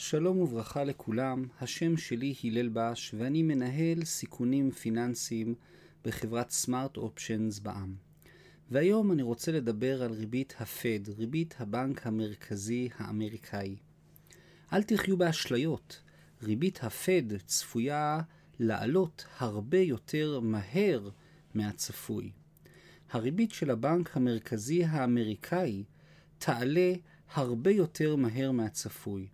שלום וברכה לכולם, השם שלי הלל בש ואני מנהל סיכונים פיננסיים בחברת סמארט אופשנס בע"מ. והיום אני רוצה לדבר על ריבית הפד, ריבית הבנק המרכזי האמריקאי. אל תחיו באשליות, ריבית הפד צפויה לעלות הרבה יותר מהר מהצפוי. הריבית של הבנק המרכזי האמריקאי תעלה הרבה יותר מהר מהצפוי.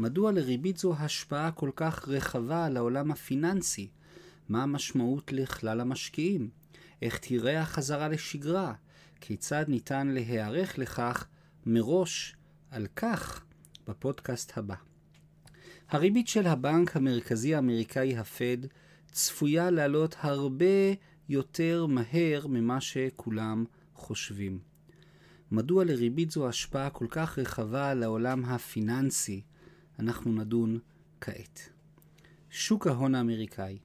מדוע לריבית זו השפעה כל כך רחבה על העולם הפיננסי? מה המשמעות לכלל המשקיעים? איך תראה החזרה לשגרה? כיצד ניתן להיערך לכך מראש על כך בפודקאסט הבא. הריבית של הבנק המרכזי האמריקאי הפד צפויה לעלות הרבה יותר מהר ממה שכולם חושבים. מדוע לריבית זו השפעה כל כך רחבה על העולם הפיננסי? אנחנו נדון כעת. שוק ההון האמריקאי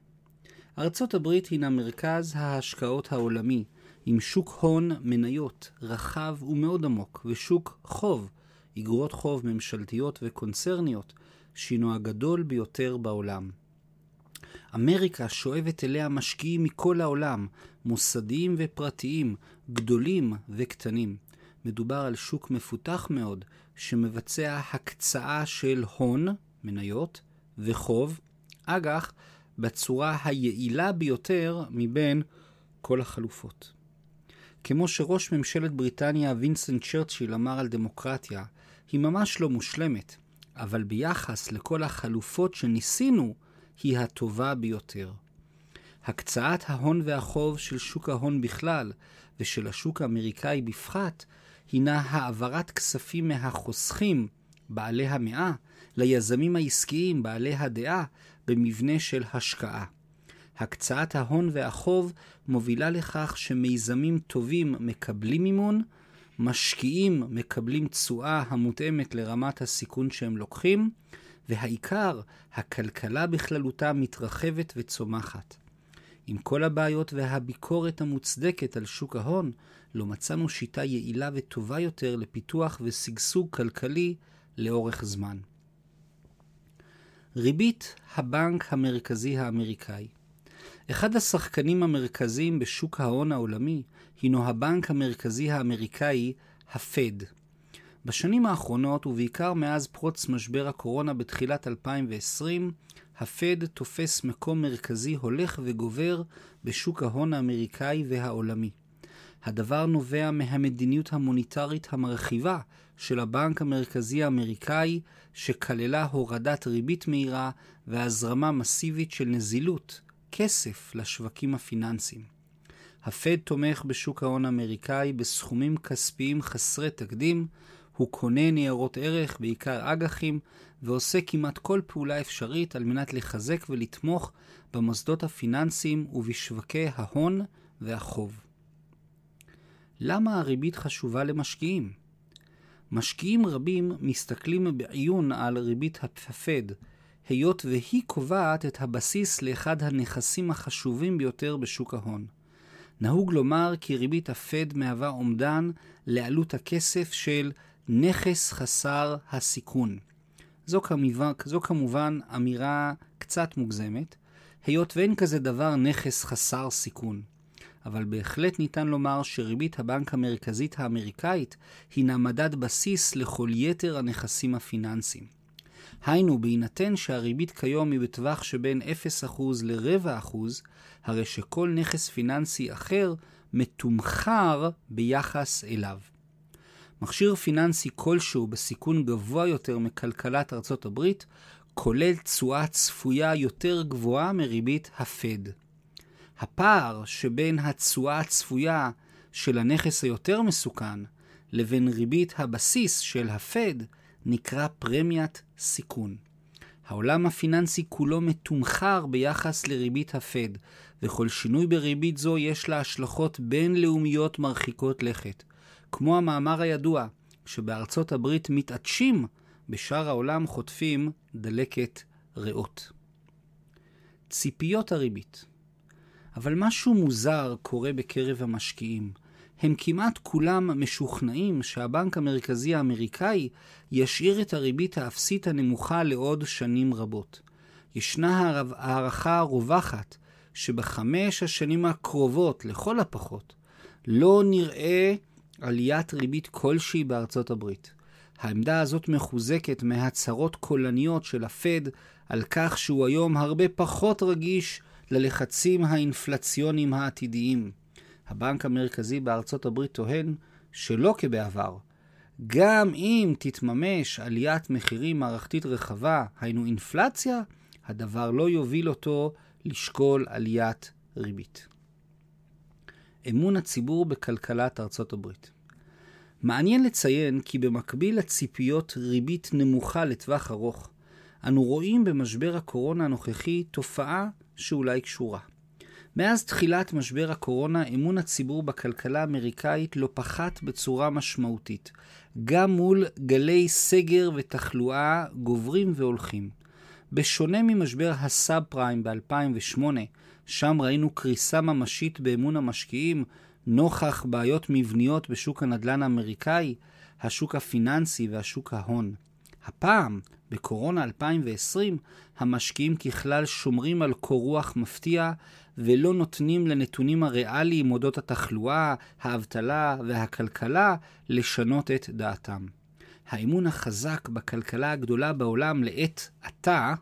ארצות הברית הינה מרכז ההשקעות העולמי, עם שוק הון מניות רחב ומאוד עמוק, ושוק חוב, אגרות חוב ממשלתיות וקונצרניות, שהינו הגדול ביותר בעולם. אמריקה שואבת אליה משקיעים מכל העולם, מוסדיים ופרטיים, גדולים וקטנים. מדובר על שוק מפותח מאוד, שמבצע הקצאה של הון, מניות, וחוב, אג"ח, בצורה היעילה ביותר מבין כל החלופות. כמו שראש ממשלת בריטניה וינסנט צ'רצ'יל אמר על דמוקרטיה, היא ממש לא מושלמת, אבל ביחס לכל החלופות שניסינו, היא הטובה ביותר. הקצאת ההון והחוב של שוק ההון בכלל, ושל השוק האמריקאי בפחת, הינה העברת כספים מהחוסכים, בעלי המאה, ליזמים העסקיים, בעלי הדעה, במבנה של השקעה. הקצאת ההון והחוב מובילה לכך שמיזמים טובים מקבלים מימון, משקיעים מקבלים תשואה המותאמת לרמת הסיכון שהם לוקחים, והעיקר, הכלכלה בכללותה מתרחבת וצומחת. עם כל הבעיות והביקורת המוצדקת על שוק ההון, לא מצאנו שיטה יעילה וטובה יותר לפיתוח ושגשוג כלכלי לאורך זמן. ריבית הבנק המרכזי האמריקאי אחד השחקנים המרכזיים בשוק ההון העולמי הינו הבנק המרכזי האמריקאי, הפד. בשנים האחרונות, ובעיקר מאז פרוץ משבר הקורונה בתחילת 2020, הפד תופס מקום מרכזי הולך וגובר בשוק ההון האמריקאי והעולמי. הדבר נובע מהמדיניות המוניטרית המרחיבה של הבנק המרכזי האמריקאי, שכללה הורדת ריבית מהירה והזרמה מסיבית של נזילות, כסף, לשווקים הפיננסיים. הפד תומך בשוק ההון האמריקאי בסכומים כספיים חסרי תקדים, הוא קונה ניירות ערך, בעיקר אג"חים, ועושה כמעט כל פעולה אפשרית על מנת לחזק ולתמוך במוסדות הפיננסיים ובשווקי ההון והחוב. למה הריבית חשובה למשקיעים? משקיעים רבים מסתכלים בעיון על ריבית הפד, היות והיא קובעת את הבסיס לאחד הנכסים החשובים ביותר בשוק ההון. נהוג לומר כי ריבית הפד מהווה אומדן לעלות הכסף של נכס חסר הסיכון. זו כמובן, זו כמובן אמירה קצת מוגזמת, היות ואין כזה דבר נכס חסר סיכון. אבל בהחלט ניתן לומר שריבית הבנק המרכזית האמריקאית הינה מדד בסיס לכל יתר הנכסים הפיננסיים. היינו, בהינתן שהריבית כיום היא בטווח שבין 0% לרבע אחוז, הרי שכל נכס פיננסי אחר מתומחר ביחס אליו. מכשיר פיננסי כלשהו בסיכון גבוה יותר מכלכלת ארצות הברית, כולל תשואה צפויה יותר גבוהה מריבית הפד. הפער שבין התשואה הצפויה של הנכס היותר מסוכן לבין ריבית הבסיס של הפד נקרא פרמיית סיכון. העולם הפיננסי כולו מתומחר ביחס לריבית הפד, וכל שינוי בריבית זו יש לה השלכות בינלאומיות מרחיקות לכת. כמו המאמר הידוע, שבארצות הברית מתעטשים, בשאר העולם חוטפים דלקת ריאות. ציפיות הריבית אבל משהו מוזר קורה בקרב המשקיעים. הם כמעט כולם משוכנעים שהבנק המרכזי האמריקאי ישאיר את הריבית האפסית הנמוכה לעוד שנים רבות. ישנה הערכה רווחת שבחמש השנים הקרובות, לכל הפחות, לא נראה עליית ריבית כלשהי בארצות הברית. העמדה הזאת מחוזקת מהצהרות קולניות של הפד על כך שהוא היום הרבה פחות רגיש ללחצים האינפלציוניים העתידיים. הבנק המרכזי בארצות הברית טוען שלא כבעבר. גם אם תתממש עליית מחירים מערכתית רחבה, היינו אינפלציה, הדבר לא יוביל אותו לשקול עליית ריבית. אמון הציבור בכלכלת ארצות הברית. מעניין לציין כי במקביל לציפיות ריבית נמוכה לטווח ארוך, אנו רואים במשבר הקורונה הנוכחי תופעה שאולי קשורה. מאז תחילת משבר הקורונה, אמון הציבור בכלכלה האמריקאית לא פחת בצורה משמעותית, גם מול גלי סגר ותחלואה גוברים והולכים. בשונה ממשבר הסאב פריים ב-2008, שם ראינו קריסה ממשית באמון המשקיעים נוכח בעיות מבניות בשוק הנדל"ן האמריקאי, השוק הפיננסי והשוק ההון. הפעם, בקורונה 2020, המשקיעים ככלל שומרים על קור רוח מפתיע ולא נותנים לנתונים הריאליים אודות התחלואה, האבטלה והכלכלה לשנות את דעתם. האמון החזק בכלכלה הגדולה בעולם לעת עתה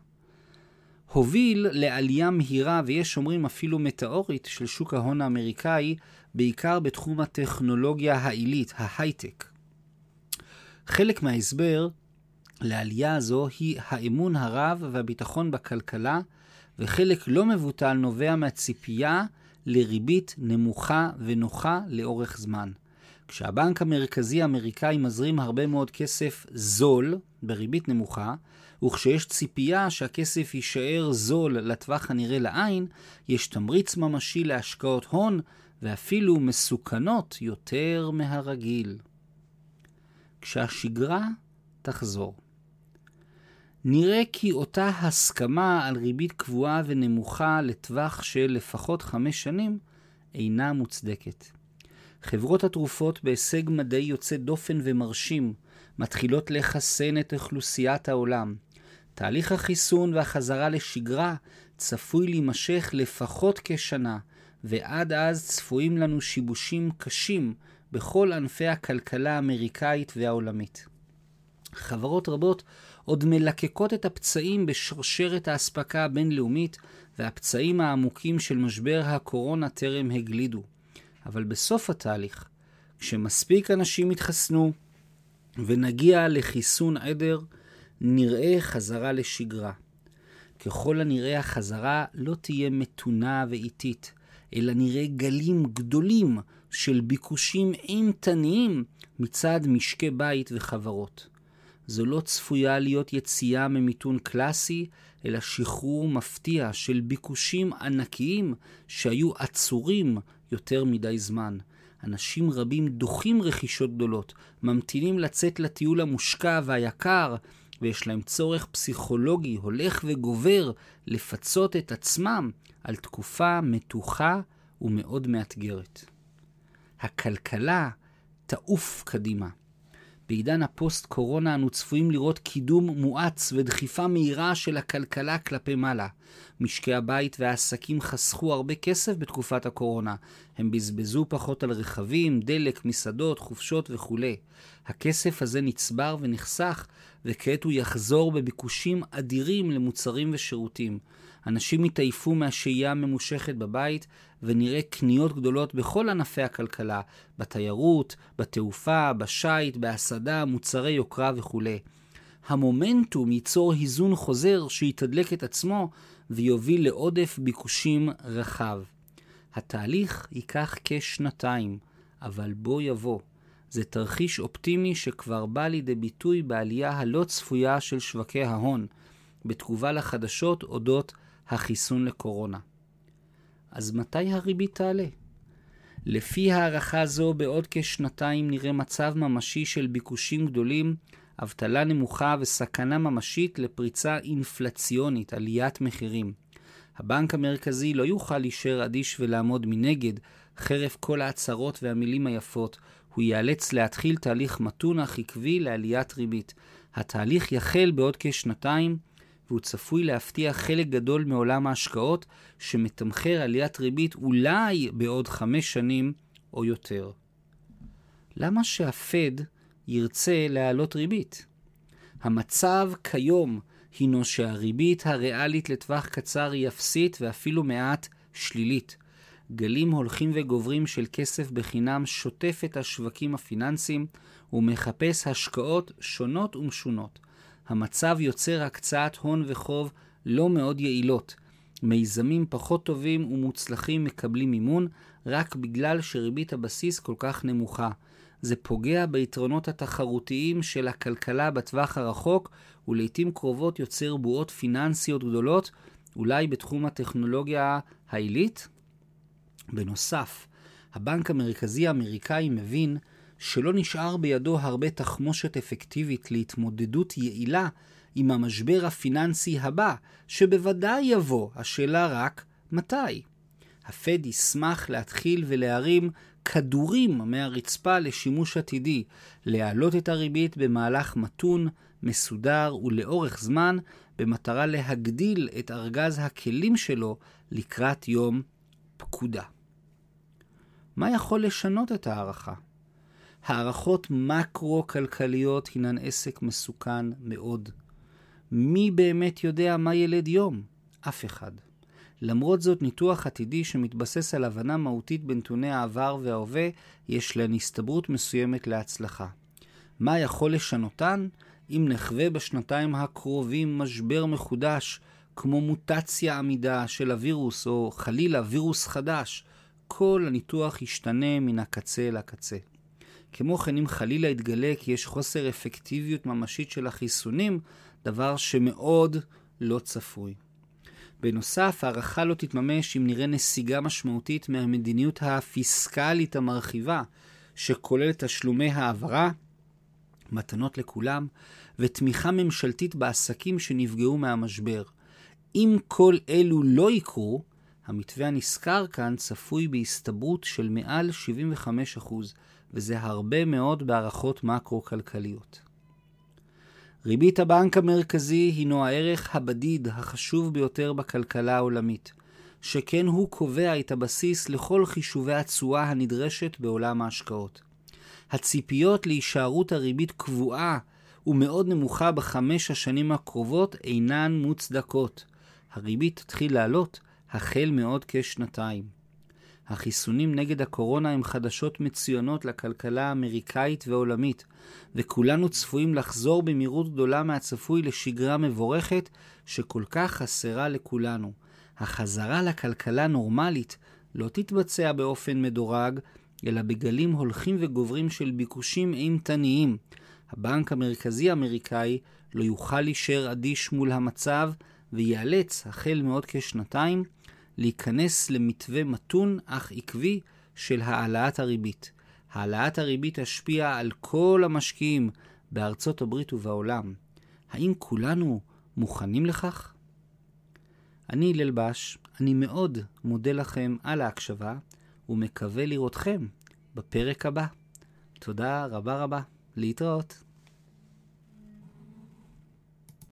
הוביל לעלייה מהירה, ויש אומרים אפילו מטאורית, של שוק ההון האמריקאי, בעיקר בתחום הטכנולוגיה העילית, ההייטק. חלק מההסבר לעלייה הזו היא האמון הרב והביטחון בכלכלה, וחלק לא מבוטל נובע מהציפייה לריבית נמוכה ונוחה לאורך זמן. כשהבנק המרכזי האמריקאי מזרים הרבה מאוד כסף זול, בריבית נמוכה, וכשיש ציפייה שהכסף יישאר זול לטווח הנראה לעין, יש תמריץ ממשי להשקעות הון, ואפילו מסוכנות יותר מהרגיל. כשהשגרה תחזור. נראה כי אותה הסכמה על ריבית קבועה ונמוכה לטווח של לפחות חמש שנים אינה מוצדקת. חברות התרופות בהישג מדעי יוצא דופן ומרשים מתחילות לחסן את אוכלוסיית העולם. תהליך החיסון והחזרה לשגרה צפוי להימשך לפחות כשנה, ועד אז צפויים לנו שיבושים קשים בכל ענפי הכלכלה האמריקאית והעולמית. חברות רבות עוד מלקקות את הפצעים בשרשרת האספקה הבינלאומית, והפצעים העמוקים של משבר הקורונה טרם הגלידו. אבל בסוף התהליך, כשמספיק אנשים יתחסנו ונגיע לחיסון עדר, נראה חזרה לשגרה. ככל הנראה החזרה לא תהיה מתונה ואיטית, אלא נראה גלים גדולים של ביקושים אימתניים מצד משקי בית וחברות. זו לא צפויה להיות יציאה ממיתון קלאסי, אלא שחרור מפתיע של ביקושים ענקיים שהיו עצורים יותר מדי זמן. אנשים רבים דוחים רכישות גדולות, ממתינים לצאת לטיול המושקע והיקר, ויש להם צורך פסיכולוגי הולך וגובר לפצות את עצמם על תקופה מתוחה ומאוד מאתגרת. הכלכלה תעוף קדימה. בעידן הפוסט-קורונה אנו צפויים לראות קידום מואץ ודחיפה מהירה של הכלכלה כלפי מעלה. משקי הבית והעסקים חסכו הרבה כסף בתקופת הקורונה. הם בזבזו פחות על רכבים, דלק, מסעדות, חופשות וכולי. הכסף הזה נצבר ונחסך, וכעת הוא יחזור בביקושים אדירים למוצרים ושירותים. אנשים יתעייפו מהשהייה הממושכת בבית, ונראה קניות גדולות בכל ענפי הכלכלה, בתיירות, בתעופה, בשייט, בהסעדה, מוצרי יוקרה וכו'. המומנטום ייצור היזון חוזר שיתדלק את עצמו ויוביל לעודף ביקושים רחב. התהליך ייקח כשנתיים, אבל בוא יבוא. זה תרחיש אופטימי שכבר בא לידי ביטוי בעלייה הלא צפויה של שווקי ההון, בתגובה לחדשות אודות החיסון לקורונה. אז מתי הריבית תעלה? לפי הערכה זו, בעוד כשנתיים נראה מצב ממשי של ביקושים גדולים, אבטלה נמוכה וסכנה ממשית לפריצה אינפלציונית, עליית מחירים. הבנק המרכזי לא יוכל להישאר אדיש ולעמוד מנגד, חרף כל ההצהרות והמילים היפות, הוא ייאלץ להתחיל תהליך מתון אך עקבי לעליית ריבית. התהליך יחל בעוד כשנתיים, והוא צפוי להפתיע חלק גדול מעולם ההשקעות, שמתמחר עליית ריבית אולי בעוד חמש שנים או יותר. למה שהפד ירצה להעלות ריבית? המצב כיום הינו שהריבית הריאלית לטווח קצר היא אפסית ואפילו מעט שלילית. גלים הולכים וגוברים של כסף בחינם שוטף את השווקים הפיננסיים ומחפש השקעות שונות ומשונות. המצב יוצר הקצאת הון וחוב לא מאוד יעילות. מיזמים פחות טובים ומוצלחים מקבלים מימון רק בגלל שריבית הבסיס כל כך נמוכה. זה פוגע ביתרונות התחרותיים של הכלכלה בטווח הרחוק, ולעיתים קרובות יוצר בועות פיננסיות גדולות, אולי בתחום הטכנולוגיה העילית. בנוסף, הבנק המרכזי האמריקאי מבין שלא נשאר בידו הרבה תחמושת אפקטיבית להתמודדות יעילה עם המשבר הפיננסי הבא, שבוודאי יבוא, השאלה רק מתי. הפד ישמח להתחיל ולהרים כדורים מהרצפה לשימוש עתידי, להעלות את הריבית במהלך מתון, מסודר ולאורך זמן, במטרה להגדיל את ארגז הכלים שלו לקראת יום פקודה. מה יכול לשנות את ההערכה? הערכות מקרו-כלכליות הינן עסק מסוכן מאוד. מי באמת יודע מה ילד יום? אף אחד. למרות זאת, ניתוח עתידי שמתבסס על הבנה מהותית בנתוני העבר וההווה, יש להן הסתברות מסוימת להצלחה. מה יכול לשנותן? אם נחווה בשנתיים הקרובים משבר מחודש, כמו מוטציה עמידה של הווירוס, או חלילה וירוס חדש, כל הניתוח ישתנה מן הקצה לקצה. כמו כן, אם חלילה יתגלה כי יש חוסר אפקטיביות ממשית של החיסונים, דבר שמאוד לא צפוי. בנוסף, הערכה לא תתממש אם נראה נסיגה משמעותית מהמדיניות הפיסקלית המרחיבה, שכוללת תשלומי העברה, מתנות לכולם, ותמיכה ממשלתית בעסקים שנפגעו מהמשבר. אם כל אלו לא יקרו, המתווה הנזכר כאן צפוי בהסתברות של מעל 75%, וזה הרבה מאוד בהערכות מקרו-כלכליות. ריבית הבנק המרכזי הינו הערך הבדיד החשוב ביותר בכלכלה העולמית, שכן הוא קובע את הבסיס לכל חישובי התשואה הנדרשת בעולם ההשקעות. הציפיות להישארות הריבית קבועה ומאוד נמוכה בחמש השנים הקרובות אינן מוצדקות. הריבית תתחיל לעלות החל מעוד כשנתיים. החיסונים נגד הקורונה הם חדשות מצוינות לכלכלה האמריקאית והעולמית, וכולנו צפויים לחזור במהירות גדולה מהצפוי לשגרה מבורכת שכל כך חסרה לכולנו. החזרה לכלכלה נורמלית לא תתבצע באופן מדורג, אלא בגלים הולכים וגוברים של ביקושים אימתניים. הבנק המרכזי האמריקאי לא יוכל להישאר אדיש מול המצב, וייאלץ, החל מעוד כשנתיים, להיכנס למתווה מתון אך עקבי של העלאת הריבית. העלאת הריבית תשפיע על כל המשקיעים בארצות הברית ובעולם. האם כולנו מוכנים לכך? אני הלל בש, אני מאוד מודה לכם על ההקשבה ומקווה לראותכם בפרק הבא. תודה רבה רבה. להתראות.